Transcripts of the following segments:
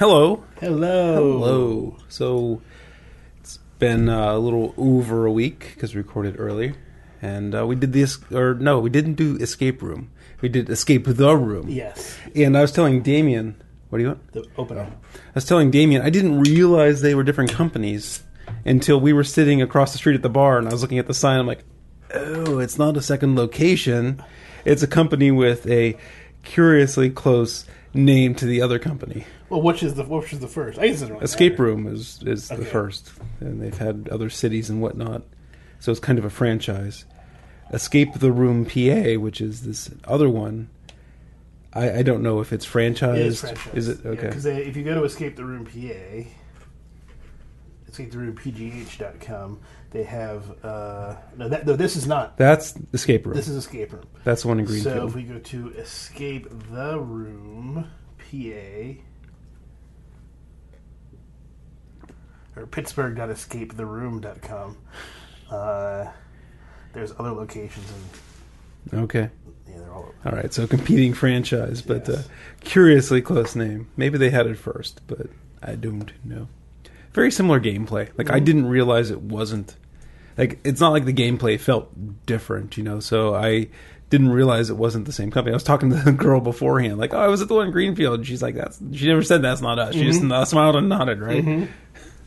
Hello. Hello. Hello. So it's been uh, a little over a week because we recorded earlier, and uh, we did this. Or no, we didn't do escape room. We did escape the room. Yes. And I was telling Damien, what do you want? The open up. I was telling Damien I didn't realize they were different companies until we were sitting across the street at the bar, and I was looking at the sign. I'm like, oh, it's not a second location. It's a company with a curiously close name to the other company. Well, which is the which is the first? I guess it really Escape matter. Room is is the first, and they've had other cities and whatnot. So it's kind of a franchise. Escape the Room PA, which is this other one. I, I don't know if it's franchised. It is franchise. Is it okay? Because if you go to Escape the Room PA, Escape the Room PGH.com, they have uh, no. That, no, this is not. That's Escape Room. This is Escape Room. That's the one in So Greenfield. if we go to Escape the Room PA or Pittsburgh.escapetheroom.com, uh, there's other locations and okay. yeah, they're all over. All right, so competing franchise, but Yes. uh, curiously close name. Maybe they had it first, but I don't know. Very similar gameplay. Like I didn't realize it wasn't like it's not like the gameplay felt different, you know. So I didn't realize it wasn't the same company. I was talking to the girl beforehand, like, "Oh, I was at the one in Greenfield." And she's like, "That's." She never said that's not us. She just uh, smiled and nodded, right?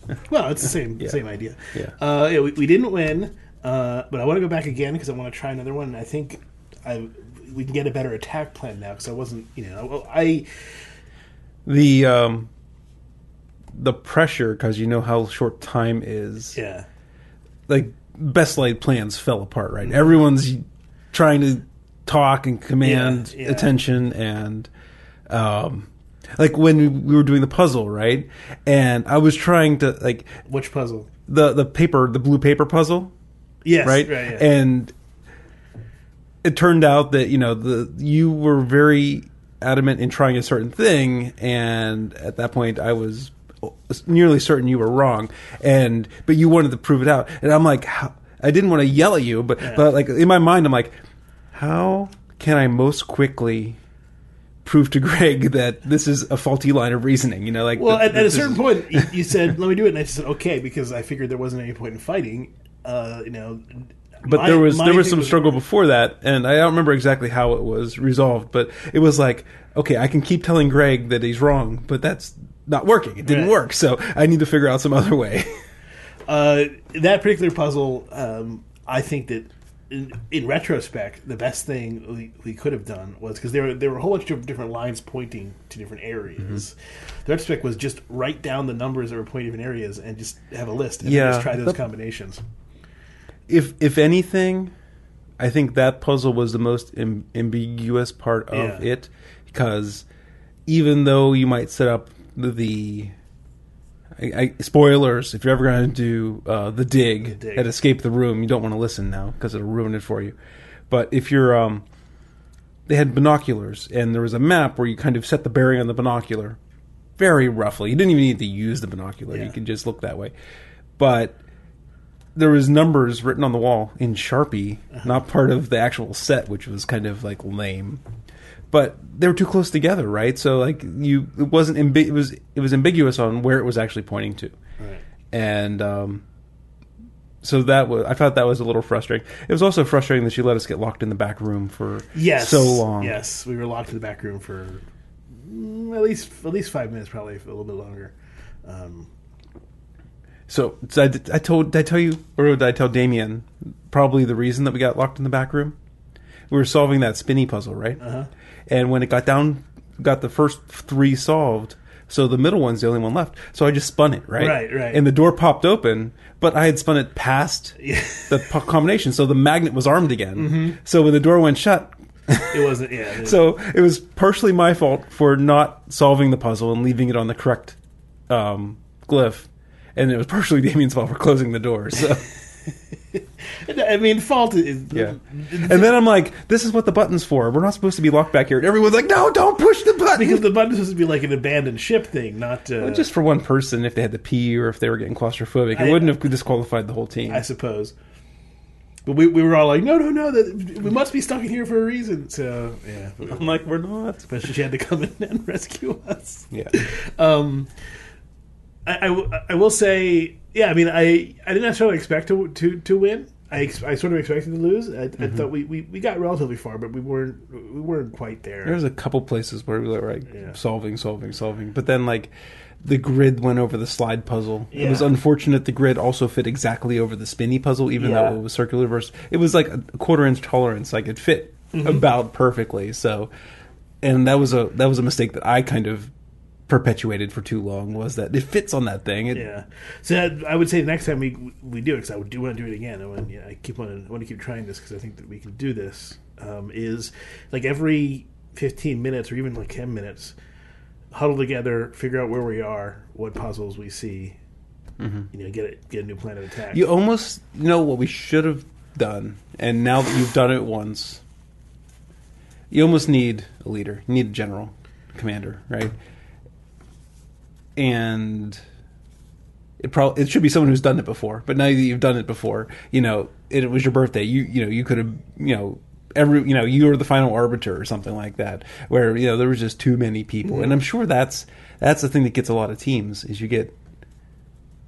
Well, it's the same Yeah. same idea. Yeah. Uh, yeah, we, we didn't win, uh, but I want to go back again because I want to try another one. And I think I we can get a better attack plan now because I wasn't, you know, I The um, the pressure because you know how short time is. yeah like best laid plans fell apart, right? Everyone's trying to talk and command Yeah, yeah. attention and um like when we were doing the puzzle, right? And I was trying to like which puzzle? the the paper, the blue paper puzzle, Yes, right? yeah. And it turned out that, you know, the you were very adamant in trying a certain thing and at that point I was nearly certain you were wrong and but you wanted to prove it out and i'm like how, i didn't want to yell at you but but like in my mind i'm like how can i most quickly prove to greg that this is a faulty line of reasoning you know like well, that- at, at a certain is- point, you, said, "Let me do it," and I said, "Okay," because I figured there wasn't any point in fighting. Uh, you know, but my- there was there was some struggle before that and i don't remember exactly how it was resolved but it was like okay i can keep telling greg that he's wrong but that's not working it didn't Right. work so i need to figure out some other way Uh, that particular puzzle, um, I think that in, in retrospect, the best thing we, we could have done was because there were there were a whole bunch of different lines pointing to different areas. Mm-hmm. The retrospect was just write down the numbers that were pointing to different areas and just have a list and Yeah. just try those The- combinations. if if anything, I think that puzzle was the most Im- ambiguous part of Yeah. it because even though you might set up the I, I, spoilers, if you're ever going to do uh, the dig, The dig. at escape the room, you don't want to listen now because it'll ruin it for you. But if you're, um, they had binoculars and there was a map where you kind of set the bearing on the binocular very roughly. You didn't even need to use the binocular; Yeah. you could just look that way. But there was numbers written on the wall in Sharpie, not part of the actual set, which was kind of like lame. But they were too close together, right? So like you, it wasn't ambi- it was it was ambiguous on where it was actually pointing to, Right. and um, so that was I thought that was a little frustrating. It was also frustrating that she let us get locked in the back room for Yes, so long. Yes, we were locked in the back room for mm, at least at least five minutes, probably a little bit longer. Um, So, so I, did- I told did I tell you or did I tell Damien probably the reason that we got locked in the back room? We were solving that spinny puzzle, right? Uh-huh. And when it got down, got the first three solved. So the middle one's the only one left. So I just spun it, right? Right, right. And the door popped open, but I had spun it past the combination, so the magnet was armed again. Mm-hmm. So when the door went shut, it wasn't. Yeah. it- so it was partially my fault for not solving the puzzle and leaving it on the correct um, glyph, and it was partially Damien's fault for closing the door. So I mean, fault is. yeah, and then I'm like, "This is what the button's for. We're not supposed to be locked back here." And everyone's like, "No, don't push the button." because the button's supposed to be like an abandoned ship thing, not uh, just for one person, if they had to pee or if they were getting claustrophobic, it I- wouldn't have disqualified the whole team. I suppose. but we, we were all like, no, no, no, that we must be stuck in here for a reason. So yeah, I'm like, we're not. but she had to come in and rescue us. Yeah. Um, I, I I will say, yeah, I mean, I, I didn't necessarily expect to to, to win. I, ex- I sort of expected to lose. I, I thought we, we, we got relatively far, but we weren't we weren't quite there. There was a couple places where we were like Yeah. solving, solving, solving, but then like the grid went over the slide puzzle. It was unfortunate the grid also fit exactly over the spinny puzzle, even Yeah. though it was circular. Versus it was like a quarter inch tolerance, like it fit Mm-hmm. about perfectly. So, and that was a that was a mistake that I kind of perpetuated for too long was that it fits on that thing. It, Yeah, so that- I would say the next time we we do it, because I would do want to do it again. I want, yeah, I keep on, I want to keep trying this because I think that we can do this. Um, is like every fifteen minutes or even like ten minutes, huddle together, figure out where we are, what puzzles we see. You know, get it, get a new plan of attack. Mm-hmm. You almost know what we should have done, and now that you've done it once, you almost need a leader. You need a general, commander, right? And it probably it should be someone who's done it before. But now that you've done it before, you know, and it was your birthday. You you know you could have you know every you know you were the final arbiter or something like that, where you know there was just too many people, and I'm sure that's that's the thing that gets a lot of teams is you get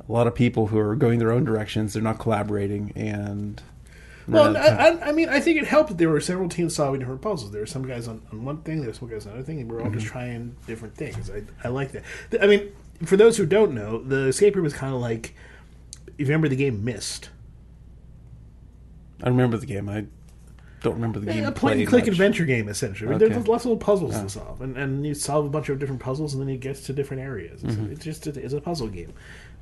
a lot of people who are going their own directions. They're not collaborating, and Well, I. I, I mean, I think it helped that there were several teams solving different puzzles. There were some guys on, on one thing, there were some guys on another thing, and we were all Mm-hmm. just trying different things. I, I like that. I mean, for those who don't know, the escape room is kind of like, if you remember the game Myst, I remember the game. I don't remember the game. a point and click much. adventure game essentially. Okay. There's lots of little puzzles to solve, and, and you solve a bunch of different puzzles, and then it gets to different areas. It's, Mm-hmm. it's just it's a puzzle game,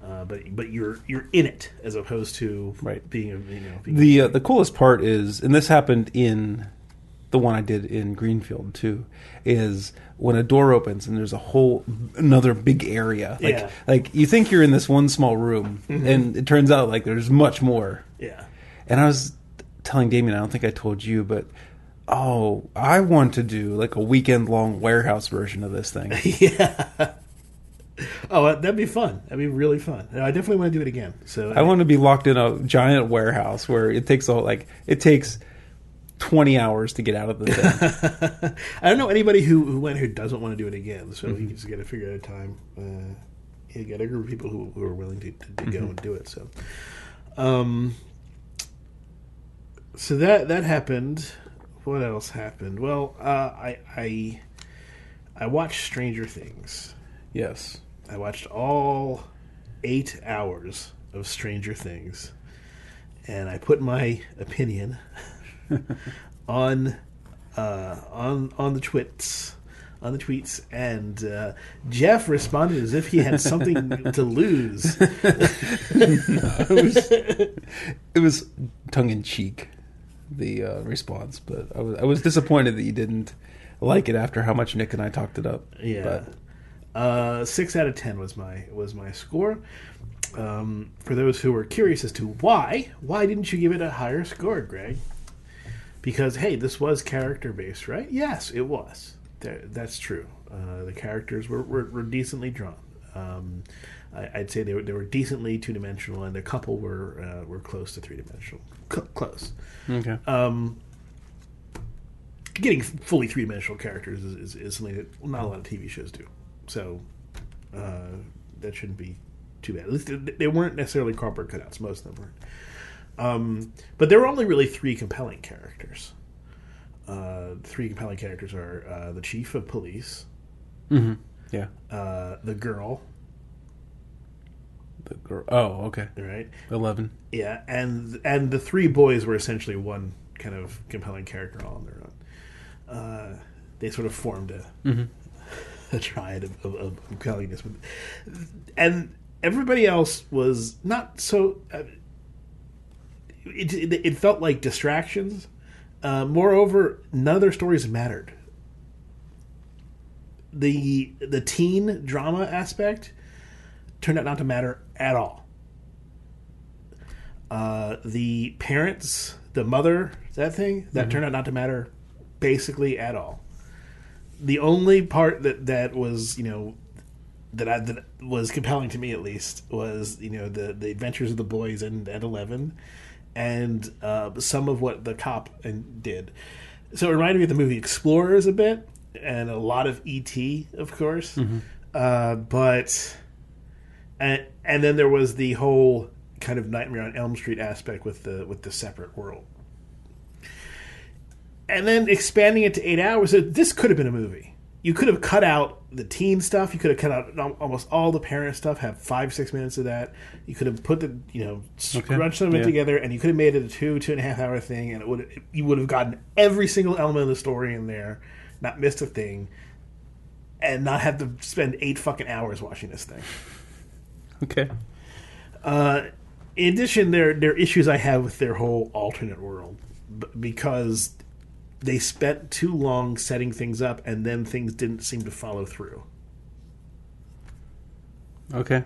uh, but but you're you're in it as opposed to Right. being a you know being The uh, the coolest part is, and this happened in the one I did in Greenfield too, is when a door opens and there's a whole another big area. Like Yeah. like you think you're in this one small room, and it turns out like there's much more. yeah. And I was telling Damien, I don't think I told you, but oh, I want to do like a weekend long warehouse version of this thing. yeah. Oh, that'd be fun. That'd be really fun. I definitely want to do it again. So I want to be locked in a giant warehouse where it takes all like it takes twenty hours to get out of the thing. I don't know anybody who, who went who doesn't want to do it again. So Mm-hmm. you just got to figure out a time. Uh, you get a group of people who, who are willing to, to, to Mm-hmm. go and do it. So, um, so that that happened. What else happened? Well, uh, I I I watched Stranger Things. yes. I watched all eight hours of Stranger Things, and I put my opinion on uh, on on the twits on the tweets, and uh, Jeff responded as if he had something to lose. no It was tongue in cheek, the uh, response, but I was I was disappointed that you didn't like it after how much Nick and I talked it up. Yeah, But uh, six out of ten was my was my score. Um, for those who are curious as to why, why didn't you give it a higher score, Greg? Because hey, this was character based, right? Yes, it was. That, that's true. Uh, the characters were, were, were decently drawn. Um, I, I'd say they were, they were decently two dimensional, and the couple were uh, were close to three dimensional. Cl- close. okay. Um, getting fully three dimensional characters is, is, is something that not a lot of TV shows do. So uh, that shouldn't be too bad. At least they, they weren't necessarily cardboard cutouts. Most of them weren't. Um, but there were only really three compelling characters. Uh, three compelling characters are uh, the chief of police, hmm Yeah. uh, the girl, The girl. Oh, okay. right? Eleven. Yeah, and and the three boys were essentially one kind of compelling character all on their own. Uh, they sort of formed a a triad of, of, of compellingness, and everybody else was not so. Uh, it, it it felt like distractions. Uh, moreover, none of their stories mattered. The the teen drama aspect turned out not to matter at all. Uh, the parents, the mother, that thing, that turned out not to matter basically at all. The only part that that was, you know, that I, that was compelling to me at least was, you know, the the adventures of the boys and at eleven, and uh, some of what the cop and did. So it reminded me of the movie Explorers a bit, and a lot of ET, of course. Uh, but and and then there was the whole kind of Nightmare on Elm Street aspect with the with the separate world, and then expanding it to eight hours. This could have been a movie. You could have cut out the teen stuff. You could have cut out almost all the parent stuff. Have five six minutes of that. You could have put the you know scrunched them yeah. together, and you could have made it a two two and a half hour thing, and it would you would have gotten every single element of the story in there, not missed a thing, and not have to spend eight fucking hours watching this thing. Okay. Uh, in addition, there there are issues I have with their whole alternate world b- because they spent too long setting things up, and then things didn't seem to follow through. Okay.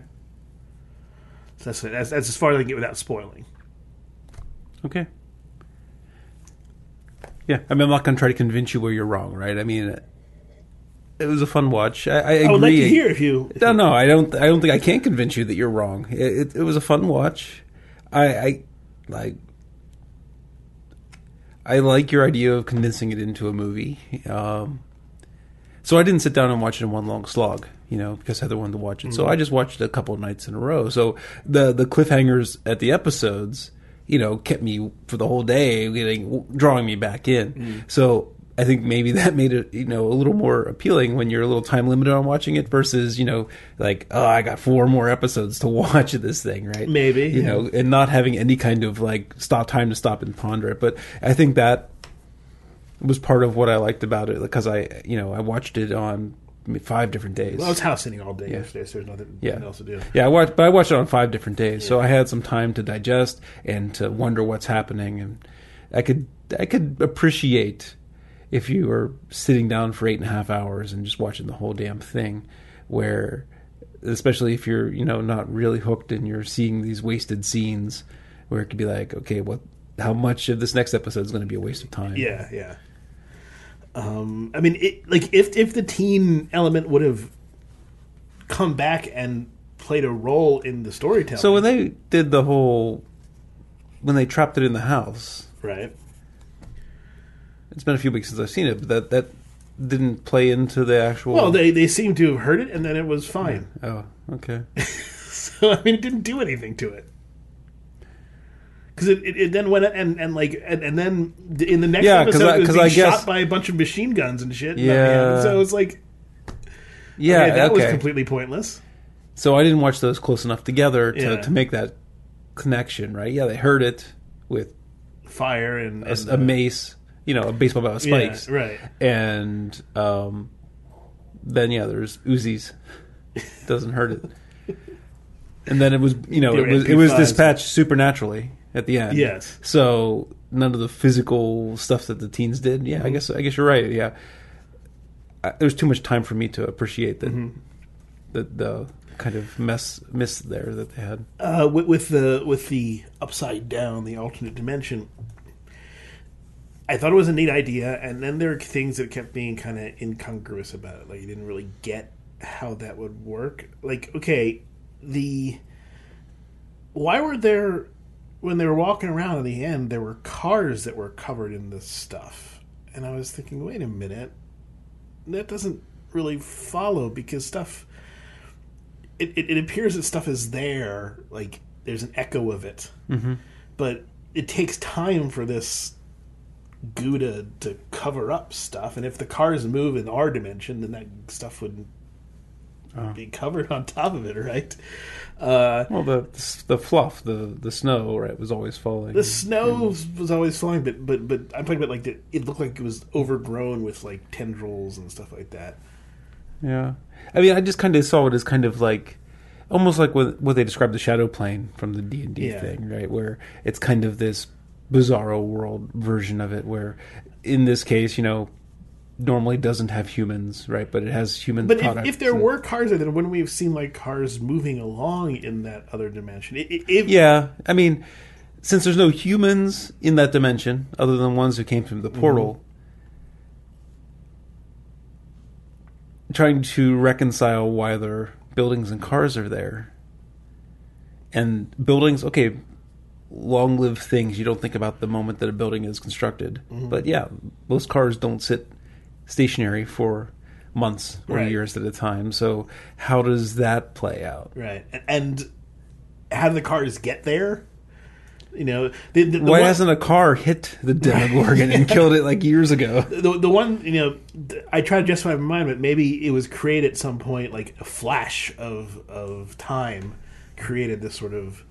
So that's that's, that's as far as I can get without spoiling. Okay. Yeah, I mean, I'm not going to try to convince you where you're wrong, right? I mean, it was a fun watch. I, I agree. I would like to hear if you. No, no, I don't. I don't think I can convince you that you're wrong. It, it, it was a fun watch. I, I like. I like your idea of condensing it into a movie. Um, so I didn't sit down and watch it in one long slog, you know, because Heather wanted to watch it. So I just watched it a couple of nights in a row. So the the cliffhangers at the episodes, you know, kept me for the whole day, getting drawing me back in. So I think maybe that made it, you know, a little more appealing when you're a little time limited on watching it versus, you know, like, oh, I got four more episodes to watch of this thing, right? Maybe, you yeah. know, and not having any kind of like stop time to stop and ponder it. But I think that was part of what I liked about it because I, you know, I watched it on five different days. Well, I was house sitting all day yesterday, so there's nothing, Yeah. nothing else to do. Yeah, I watched, but I watched it on five different days, so I had some time to digest and to wonder what's happening, and I could I could appreciate if you were sitting down for eight and a half hours and just watching the whole damn thing, where especially if you're you know not really hooked and you're seeing these wasted scenes, where it could be like, okay, what, how much of this next episode is going to be a waste of time? Yeah, yeah. Um, I mean, it, like if if the teen element would have come back and played a role in the storytelling, So when they did the whole, when they trapped it in the house, right? It's been a few weeks since I've seen it, but that that didn't play into the actual. Well, they they seem to have heard it, and then it was fine. oh, okay. So I mean, it didn't do anything to it. Because it, it, it then went and and like and, and then in the next Yeah, episode, I- it was being I guess- shot by a bunch of machine guns and shit. Yeah. And so it's like, Yeah, okay, that okay. was completely pointless. so I didn't watch those close enough together to, Yeah. to make that connection, right? Yeah, they heard it with Fire and, a, and a mace, you know, a baseball bat with yeah, spikes, right? and um, then yeah, there's Uzis. Doesn't hurt it. And then it was, you know, it was it was dispatched supernaturally at the end. Yes. So none of the physical stuff that the teens did. Yeah, I guess I guess you're right. Yeah. I, there was too much time for me to appreciate the the, the kind of mess miss there that they had. uh, with, with the with the upside down, the alternate dimension. I thought it was a neat idea, and then there are things that kept being kind of incongruous about it. Like you didn't really get how that would work. Like, okay, the why were there when they were walking around in the end there were cars that were covered in this stuff, and I was thinking, wait a minute, that doesn't really follow because stuff it, it, it appears that stuff is there, like there's an echo of it, mm-hmm. but it takes time for this goo to, to cover up stuff. And if the cars move in our dimension, then that stuff would be covered on top of it, right? Uh, Well, the the fluff, the the snow, right, was always falling. the snow was always falling, but but but I'm talking about like the, it looked like it was overgrown with like tendrils and stuff like that. Yeah, I mean, I just kind of saw it as kind of like almost like what what they described the shadow plane from the D and D thing, right? Where it's kind of this bizarro world version of it, where in this case, you know, normally doesn't have humans, right? But it has human But if, products. if there and- were cars there, then wouldn't we have seen like cars moving along in that other dimension? If, yeah, I mean, since there's no humans in that dimension other than ones who came from the mm-hmm. portal. Trying to reconcile why their buildings and cars are there. And buildings, okay, long-lived things. You don't think about the moment that a building is constructed. Mm-hmm. But yeah, most cars don't sit stationary for months or Right. years at a time. So how does that play out? Right. And, and how do the cars get there? You know, the, the, the Why one, hasn't a car hit the Demogorgon and killed it like years ago? the, the one, you know, I try to justify in my mind, but maybe it was created at some point, like a flash of of time created this sort of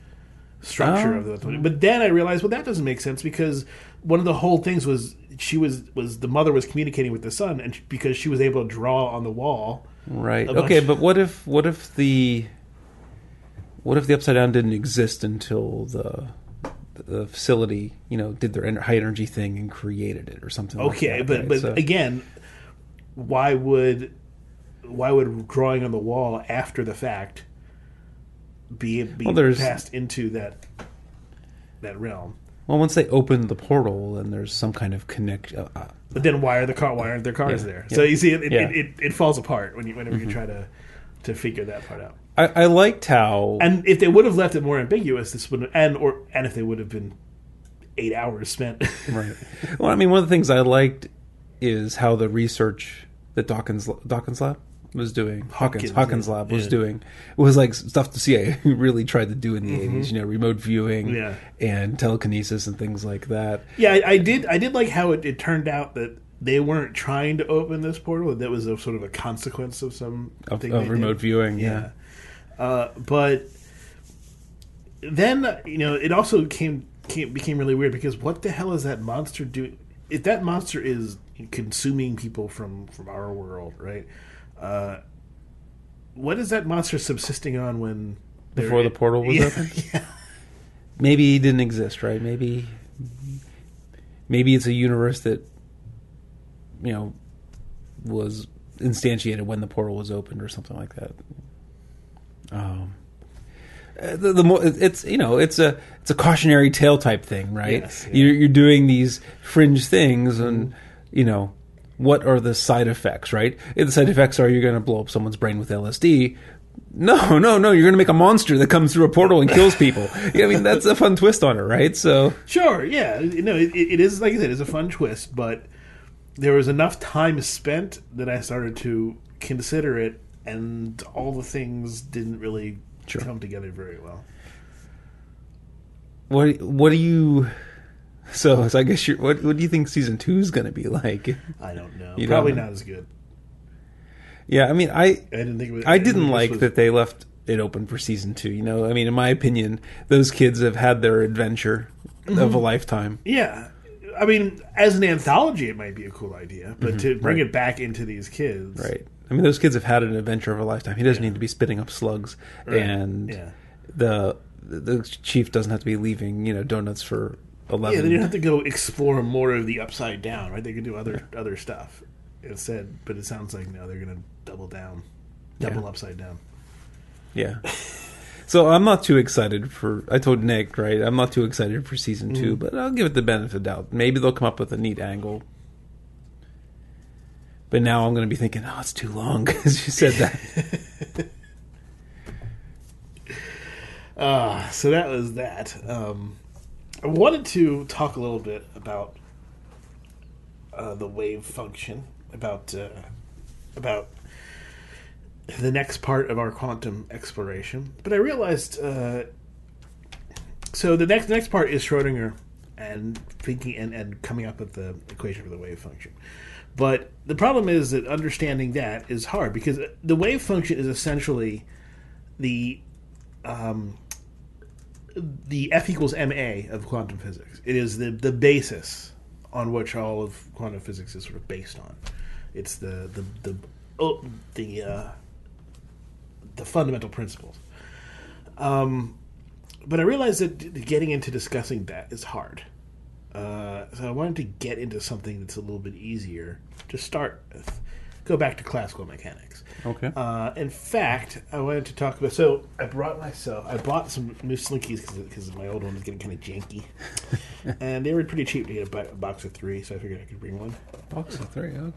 structure Oh. of the. Oh. But then I realized, well, that doesn't make sense because one of the whole things was she was was the mother was communicating with the son, and because she was able to draw on the wall. Right. Okay, but what if what if the what if the upside down didn't exist until the the facility, you know, did their high energy thing and created it or something like Okay, that, but right? but So- again, why would why would drawing on the wall after the fact be be Well, there's- passed into that that realm? well, once they open the portal, then there's some kind of connect. Uh, uh, But then why are the car why aren't their cars Yeah, there? yeah. So you see, it it, Yeah. Mm-hmm. it, it, it falls apart when you whenever you try to to figure that part out. I, I liked how And if they would have left it more ambiguous, this would and or and if they would have been eight hours spent. right. Well, I mean, one of the things I liked is how the research that Dawkins Dawkins Lab was doing, Hawkins Hawkins, Hawkins. Lab was Yeah. doing was like stuff the CIA really tried to do in the 80s. You know, remote viewing Mm-hmm. Yeah. and telekinesis and things like that. Yeah, I, I did. I did like how it, it turned out that they weren't trying to open this portal. That was a sort of a consequence of some Of, thing of remote did. viewing, yeah. Uh, but then you know it also came, came became really weird because what the hell is that monster doing? If that monster is consuming people from from our world, right? Uh, what is that monster subsisting on when Before the portal was Yeah, open? Yeah. maybe he didn't exist, right? Maybe maybe it's a universe that you know was instantiated when the portal was opened or something like that. Um, uh, the, the more it's you know it's a it's a cautionary tale type thing, right? Yes, yeah. You're you're doing these fringe things, and you know what are the side effects, right? If the side effects are you're going to blow up someone's brain with LSD. No, no, no! You're going to make a monster that comes through a portal and kills people. I mean, that's a fun twist on it, right? So, Sure, yeah. No, it, it is like I said, it's a fun twist, but there was enough time spent that I started to consider it, and all the things didn't really Sure. come together very well. what what do you? So, so I guess you're. What what do you think season two is going to be like? I don't know. You Probably don't know? not as good. Yeah, I mean, I I didn't think it was. I didn't like was- that they left it open for season two. You know, I mean, in my opinion, those kids have had their adventure of Mm-hmm. a lifetime. Yeah, I mean, as an anthology, it might be a cool idea, but to bring Mm-hmm. right. it back into these kids, Right. I mean, those kids have had an adventure of a lifetime. He doesn't need to be spitting up slugs, Right. and Yeah. the the chief doesn't have to be leaving, you know, donuts for eleven. Yeah, they didn't have to go explore more of the upside down, right? They could do other other stuff instead. But it sounds like now they're going to double down, double Yeah. upside down. Yeah. So I'm not too excited for. I told Nick, right? I'm not too excited for season Mm. two, but I'll give it the benefit of the doubt. Maybe they'll come up with a neat angle. But now I'm going to be thinking, oh, it's too long because you said that. Uh, so that was that. Um, I wanted to talk a little bit about uh, the wave function, about uh, about the next part of our quantum exploration. But I realized, uh, so the next next part is Schrodinger and thinking and, and coming up with the equation for the wave function. But the problem is that understanding that is hard because the wave function is essentially the um, the F equals ma of quantum physics. It is the the basis on which all of quantum physics is sort of based on. It's the the the oh, the uh, the fundamental principles. Um, but I realized that getting into discussing that is hard. Uh, so I wanted to get into something that's a little bit easier to start with. Go back to classical mechanics. Okay. Uh, in fact, I wanted to talk about. So I brought myself. I bought some new Slinkies because my old one was getting kind of janky, and they were pretty cheap to get a, box of three. So I figured I could bring one. Box of three. Okay.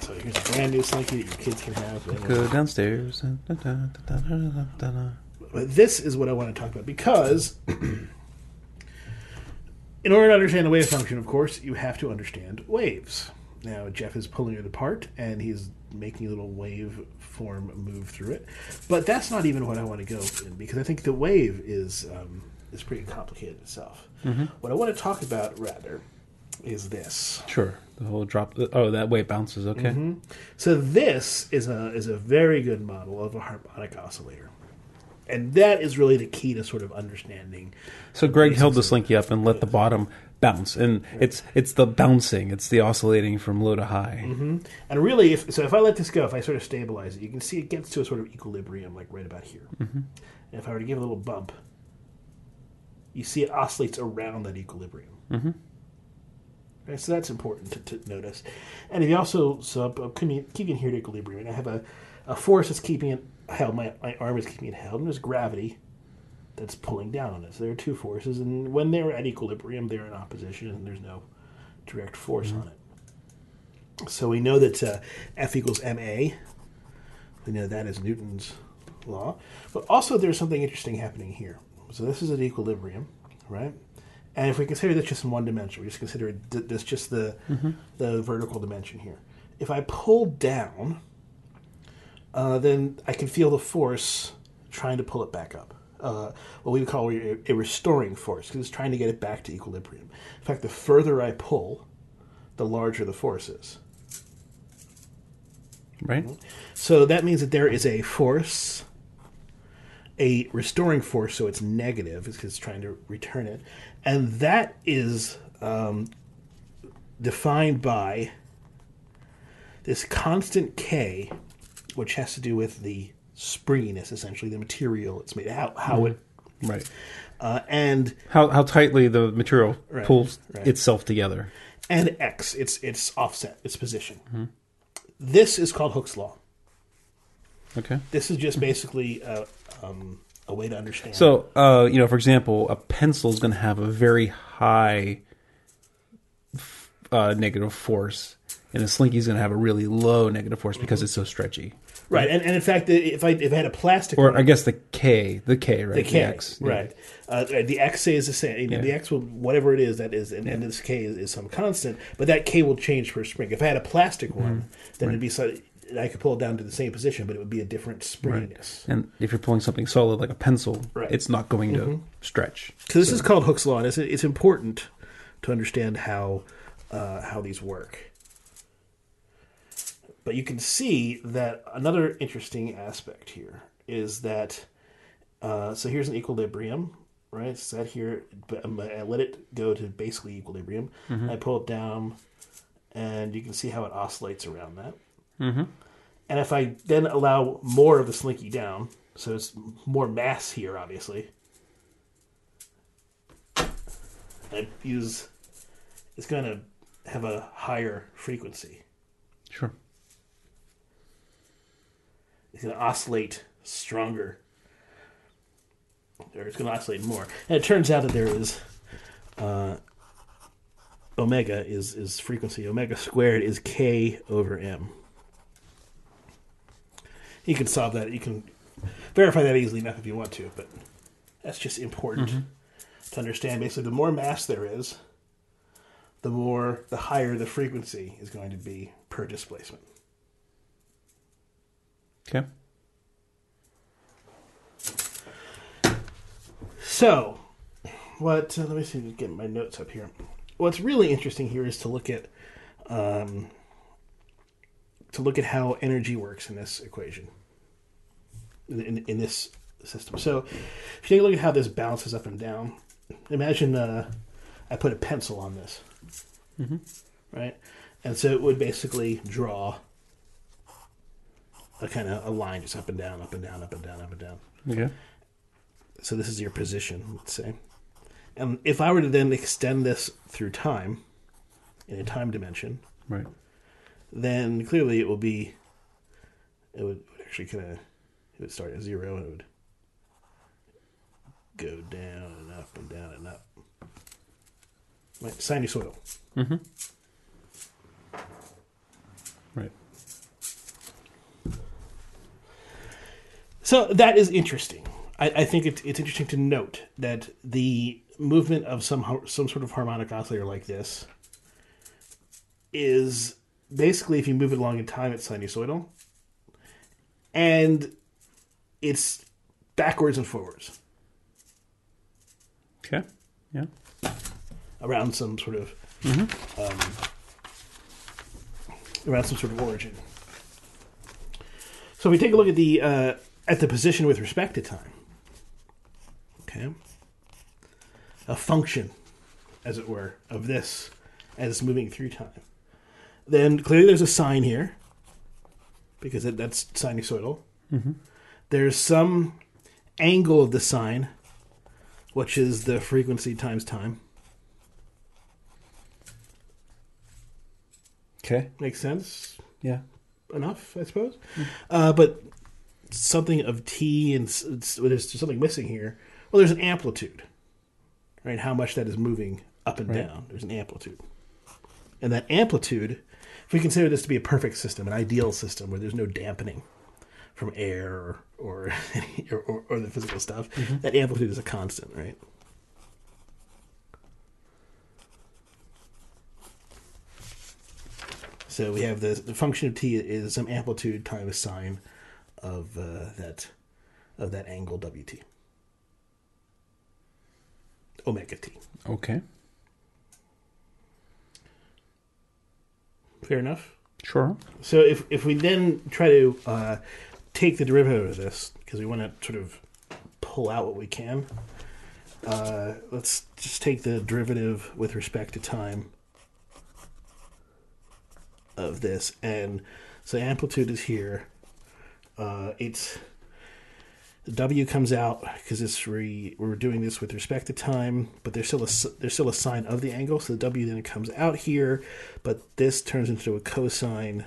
So here's a brand new Slinky that your kids can have. Go downstairs. But this is what I want to talk about because, in order to understand the wave function, of course, you have to understand waves. Now, Jeff is pulling it apart and he's making a little wave form move through it. But that's not even what I want to go in because I think the wave is um, is pretty complicated itself. What I want to talk about rather is this. Sure. The whole drop. Oh, that way it bounces. Okay. So this is a is a very good model of a harmonic oscillator. And that is really the key to sort of understanding. So Greg held the slinky up and let the bottom bounce, and it's it's the bouncing, it's the oscillating from low to high. And really, if so, if I let this go, if I sort of stabilize it, you can see it gets to a sort of equilibrium, like right about here. And if I were to give it a little bump, you see it oscillates around that equilibrium. Mm-hmm. Right, so that's important to, to notice. And if you also so I'm keeping here at equilibrium, and I have a, a force that's keeping it held. My my arm is keeping it held, and there's gravity that's pulling down on it. So there are two forces, and when they're at equilibrium, they're in opposition, and there's no direct force on it. So we know that uh, F equals ma. We know that is Newton's law. But also, there's something interesting happening here. So this is at equilibrium, right? And if we consider this just in one dimension, we just consider it th- this just the the vertical dimension here. If I pull down, uh, then I can feel the force trying to pull it back up. Uh, what we would call a, a restoring force, because it's trying to get it back to equilibrium. In fact, the further I pull, the larger the force is. Right. So that means that there is a force, a restoring force, so it's negative because it's trying to return it, and that is um, defined by this constant k, which has to do with the springiness, essentially the material it's made, how how it, Right. uh, and How how tightly the material Right, pulls right. itself together. and x, its its offset, its position. This is called Hooke's law. Okay. This is just basically uh, um, a way to understand. So, uh, you know, for example, a pencil is going to have a very high f- uh, negative force, and a slinky is going to have a really low negative force because it's so stretchy. Right, and, and in fact, if I if I had a plastic Or one, I guess the K, the K, right? the K, X, yeah. right? Uh, the X is the same. You know, Yeah. The X will whatever it is that is, and, and this K is, is some constant, but that K will change for a spring. If I had a plastic one, Mm-hmm. then it'd be so I could pull it down to the same position, but it would be a different springiness. And if you're pulling something solid like a pencil, Right. Mm-hmm. it's not going to stretch. So this is called Hooke's law, and it's, it's important to understand how uh, how these work. But you can see that another interesting aspect here is that uh, so here's an equilibrium, right? It's set here, but um, I let it go to basically equilibrium. I pull it down, and you can see how it oscillates around that. Mm-hmm. And if I then allow more of the slinky down, so it's more mass here, obviously. I use, it's going to have a higher frequency. Sure. It's going to oscillate stronger, or it's going to oscillate more. And it turns out that there is uh, omega is is frequency. Omega squared is k over m. You can solve that. You can verify that easily enough if you want to, but that's just important to understand. Basically, the more mass there is, the more the higher the frequency is going to be per displacement. Okay. So, what? Uh, let me see. Get my notes up here. What's really interesting here is to look at, um, to look at how energy works in this equation. In, in, this system. So, if you take a look at how this bounces up and down, imagine uh, I put a pencil on this, right? And so it would basically draw a kind of a line just up and down, up and down, up and down, up and down. Okay. So this is your position, let's say. And if I were to then extend this through time, in a time dimension, Right. then clearly it will be, it would, would actually kind of, it would start at zero and it would go down and up and down and up. Like sinusoidal. Right. Mm-hmm. So that is interesting. I, I think it's, it's interesting to note that the movement of some some sort of harmonic oscillator like this is basically if you move it along in time, it's sinusoidal, and it's backwards and forwards Okay. Yeah. around some sort of um, around some sort of origin. So if we take a look at the uh, at the position with respect to time. Okay, a function, as it were, of this as it's moving through time. Then clearly there's a sine here because it, that's sinusoidal. There's some angle of the sine, which is the frequency times time. Okay. Makes sense Yeah. enough, I suppose. Uh, but something of t and there's something missing here. Well, there's an amplitude, right? How much that is moving up and Right. down. There's an amplitude, and that amplitude, if we consider this to be a perfect system, an ideal system where there's no dampening from air or or or, or, or the physical stuff, mm-hmm. that amplitude is a constant, right? So we have the the function of t is some amplitude times sine of uh, that of that angle wt. Omega t. Okay. Fair enough. Sure. So if if we then try to uh, take the derivative of this because we want to sort of pull out what we can, uh, let's just take the derivative with respect to time of this, and so amplitude is here. Uh, it's the W comes out because it's re, we're doing this with respect to time, but there's still a there's still a sine of the angle, so the W then comes out here, but this turns into a cosine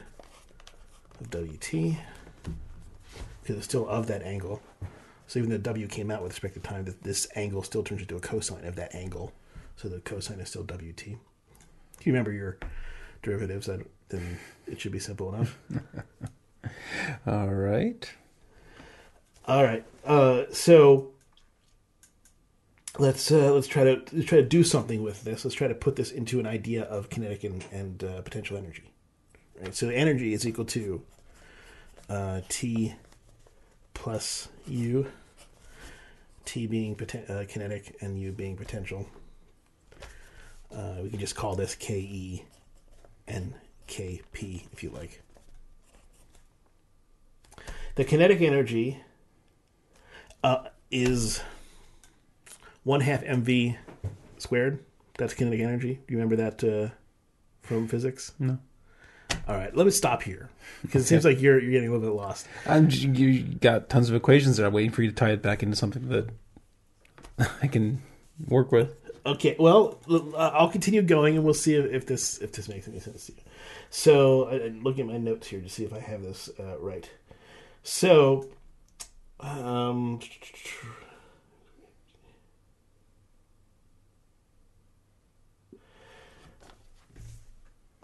of WT because it's still of that angle. So even though W came out with respect to time, that this angle still turns into a cosine of that angle. So the cosine is still WT. If you remember your derivatives, then it should be simple enough. All right. All right. Uh, so let's uh, let's try to let's try to do something with this. Let's try to put this into an idea of kinetic and, and uh, potential energy. Right. So energy is equal to uh, T plus U. T being poten- uh, kinetic and U being potential. Uh, we can just call this K E and KP if you like. The kinetic energy uh, is one half mv squared. That's kinetic energy. Do you remember that uh, from physics? No. All right, let me stop here because it seems like you're you're getting a little bit lost. I'm you got tons of equations there. I'm waiting for you to tie it back into something that I can work with. Okay, well, uh, I'll continue going, and we'll see if, if this if this makes any sense to you. So, I'm looking at my notes here to see if I have this uh, right. So, um,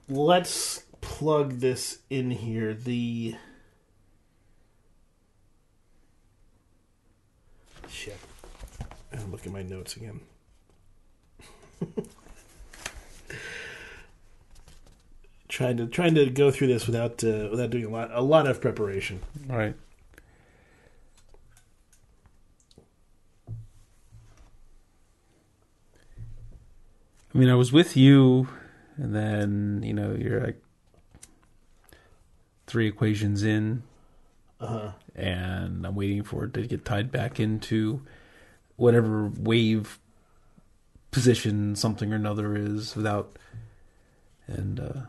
let's plug this in here. The shit. I'm looking at my notes again. trying to trying to go through this without uh, without doing a lot a lot of preparation. All right. I mean, I was with you, and then you know you're like three equations in, Uh-huh. and I'm waiting for it to get tied back into whatever wave position something or another is without and uh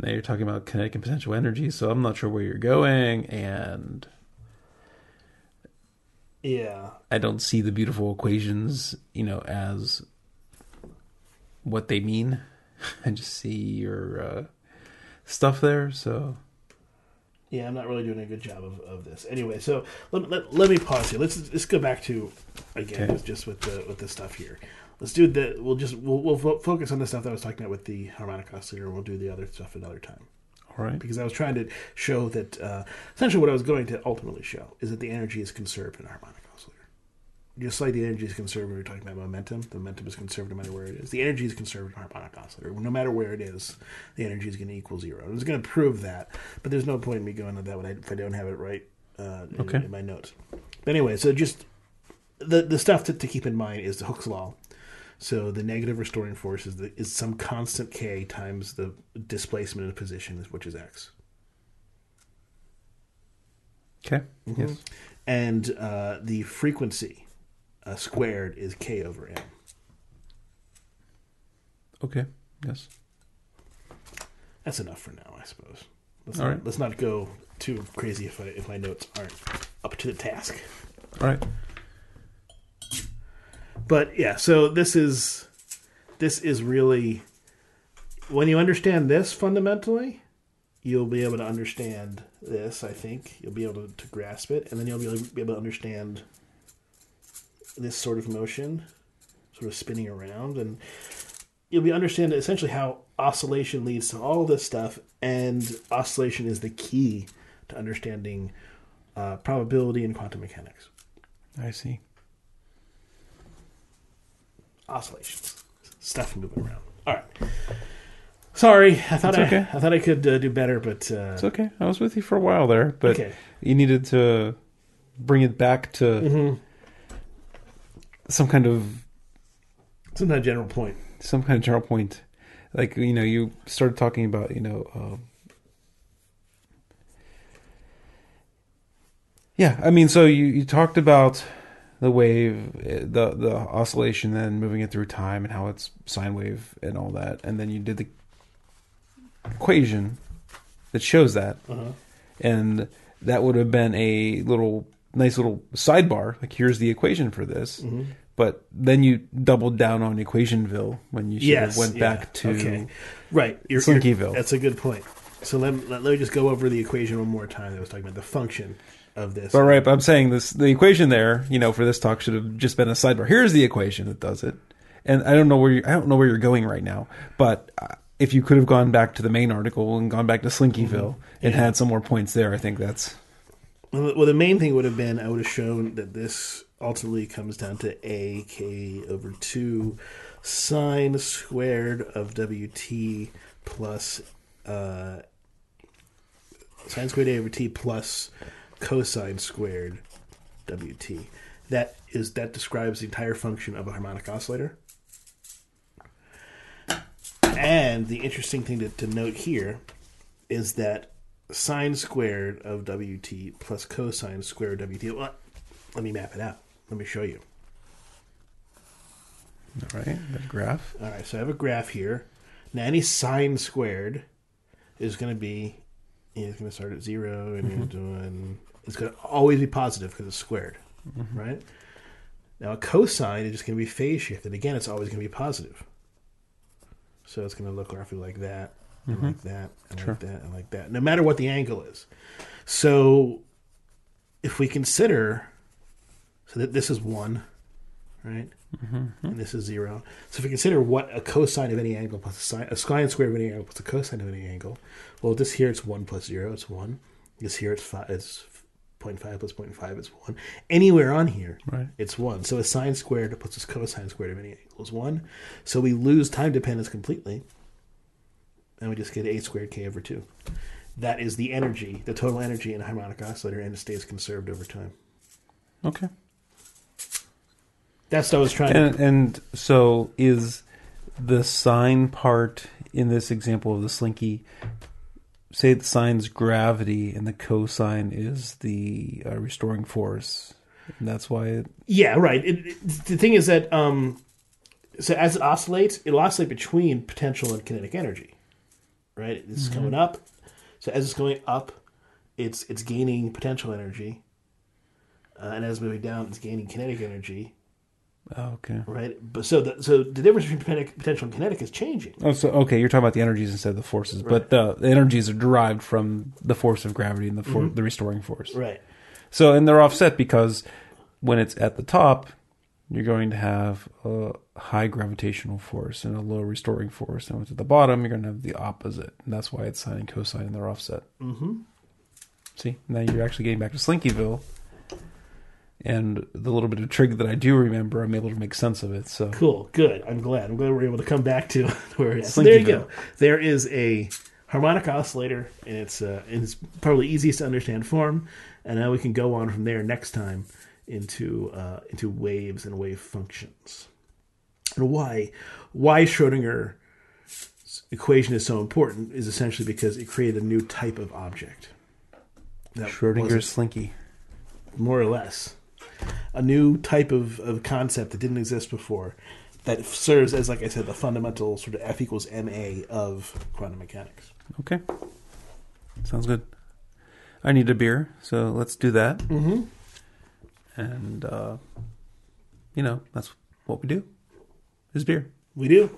now you're talking about kinetic and potential energy so i'm not sure where you're going and Yeah. i don't see the beautiful equations you know as what they mean i just see your uh stuff there so Yeah, I'm not really doing a good job of, of this. Anyway, so let, let, let me pause here. Let's let's go back to again Okay. just with the with the stuff here. Let's do the. We'll just we'll, we'll focus on the stuff that I was talking about with the harmonic oscillator. and We'll do the other stuff another time. all right. because I was trying to show that uh, essentially what I was going to ultimately show is that the energy is conserved in a harmonic oscillator. Just like the energy is conserved when we're talking about momentum, the momentum is conserved no matter where it is. The energy is conserved in a harmonic oscillator. No matter where it is, the energy is going to equal zero. I was going to prove that, but there's no point in me going on that when I, if I don't have it right uh, in, Okay. in my notes. But anyway, so just the the stuff to, to keep in mind is the Hooke's law. So the negative restoring force is, the, is some constant k times the displacement of position, which is x. Okay. Mm-hmm. Yes. and uh, the frequency uh, squared is k over m. Okay. Yes. That's enough for now, I suppose. Let's, All not, right. let's not go too crazy if I, if my notes aren't up to the task. All right. But yeah, so this is this is really when you understand this fundamentally, you'll be able to understand this. I think you'll be able to, to grasp it, and then you'll be able, to understand this sort of motion, sort of spinning around, and you'll be understand essentially how oscillation leads to all this stuff, and oscillation is the key to understanding uh, probability and quantum mechanics. I see. Oscillations, stuff moving around. All right. Sorry, I thought It's I, okay. I thought I could uh, do better, but uh, It's okay. I was with you for a while there, but okay. you needed to bring it back to Mm-hmm. some kind of some kind of general point. some kind of general point. Like you know, you started talking about you know. Um, yeah, I mean, so you you talked about the wave, the the oscillation, then moving it through time, and how it's sine wave and all that, and then you did the equation that shows that, Uh-huh. and that would have been a little nice little sidebar. Like here's the equation for this. Mm-hmm. But then you doubled down on Equationville when you should Yes, have went yeah, back to okay. Right, you're, Slinkyville. you're- That's a good point. So let, let, let me just go over the equation one more time. That I was talking about the function of this. All right, but I'm saying this the equation there, you know, for this talk should have just been a sidebar. Here's the equation that does it. And I don't know where you I don't know where you're going right now, but uh, if you could have gone back to the main article and gone back to Slinkyville and Yeah. had some more points there, I think that's Well, the main thing would have been I would have shown that this ultimately comes down to a k over two sine squared of wt plus uh, sine squared a over t plus cosine squared wt. That is that describes the entire function of a harmonic oscillator. And the interesting thing to, to note here is that sine squared of wt plus cosine squared of wt. Well, let me map it out. Let me show you. all right. That graph. All right, so I have a graph here. Now, any sine squared is going to be, it's going to start at 0 and you're mm-hmm. doing, it's going to always be positive because it's squared, mm-hmm. right? Now, a cosine is just going to be phase shifted. Again, it's always going to be positive. So it's going to look roughly like that, and mm-hmm. like that, and Sure. like that, and like that, no matter what the angle is. So if we consider, so that this is 1, right? Mm-hmm. and this is zero. So if we consider what a cosine of any angle plus a sine, a sine squared of any angle plus a cosine of any angle, well, this here it's one plus zero, it's one. This here it's five, it's 0.5 plus 0.5 is one. Anywhere on here, Right. it's one. So a sine squared plus a cosine squared of any angle is one. So we lose time dependence completely, and we just get a squared k over two. That is the energy, the total energy in a harmonic oscillator, and it stays conserved over time. Okay. That's what I was trying to. And and so is the sine part in this example of the slinky say the sine's gravity and the cosine is the uh, restoring force. And that's why it Yeah, right. It, it- the thing is that um, so as it oscillates, it'll oscillate between potential and kinetic energy. Right, it's coming up. So as it's going up, it's it's gaining potential energy, uh, and as it's moving down, it's gaining kinetic energy. Oh, okay. Right, but so the so the difference between potential and kinetic is changing. Oh, so okay, you're talking about the energies instead of the forces, but the, the energies are derived from the force of gravity and the for, the restoring force. Right. So, and they're offset because when it's at the top, you're going to have a high gravitational force and a low restoring force. And at the bottom, you're going to have the opposite. And that's why it's sine and cosine in their offset. Mm-hmm. See, now you're actually getting back to Slinkyville. And the little bit of trig that I do remember, I'm able to make sense of it. So Cool. Good. I'm glad. I'm glad we're able to come back to where we're. So there you go. There is a harmonic oscillator, and it's uh, in its probably easiest to understand form. And now we can go on from there next time into uh, into waves and wave functions. And why why Schrodinger equation is so important is essentially because it created a new type of object. That Schrodinger's slinky. More or less. A new type of, of concept that didn't exist before that serves as, like I said, the fundamental sort of F equals ma of quantum mechanics. Okay. Sounds good. I need a beer, so let's do that. Mm-hmm. And, uh, you know, that's what we do is beer. We do.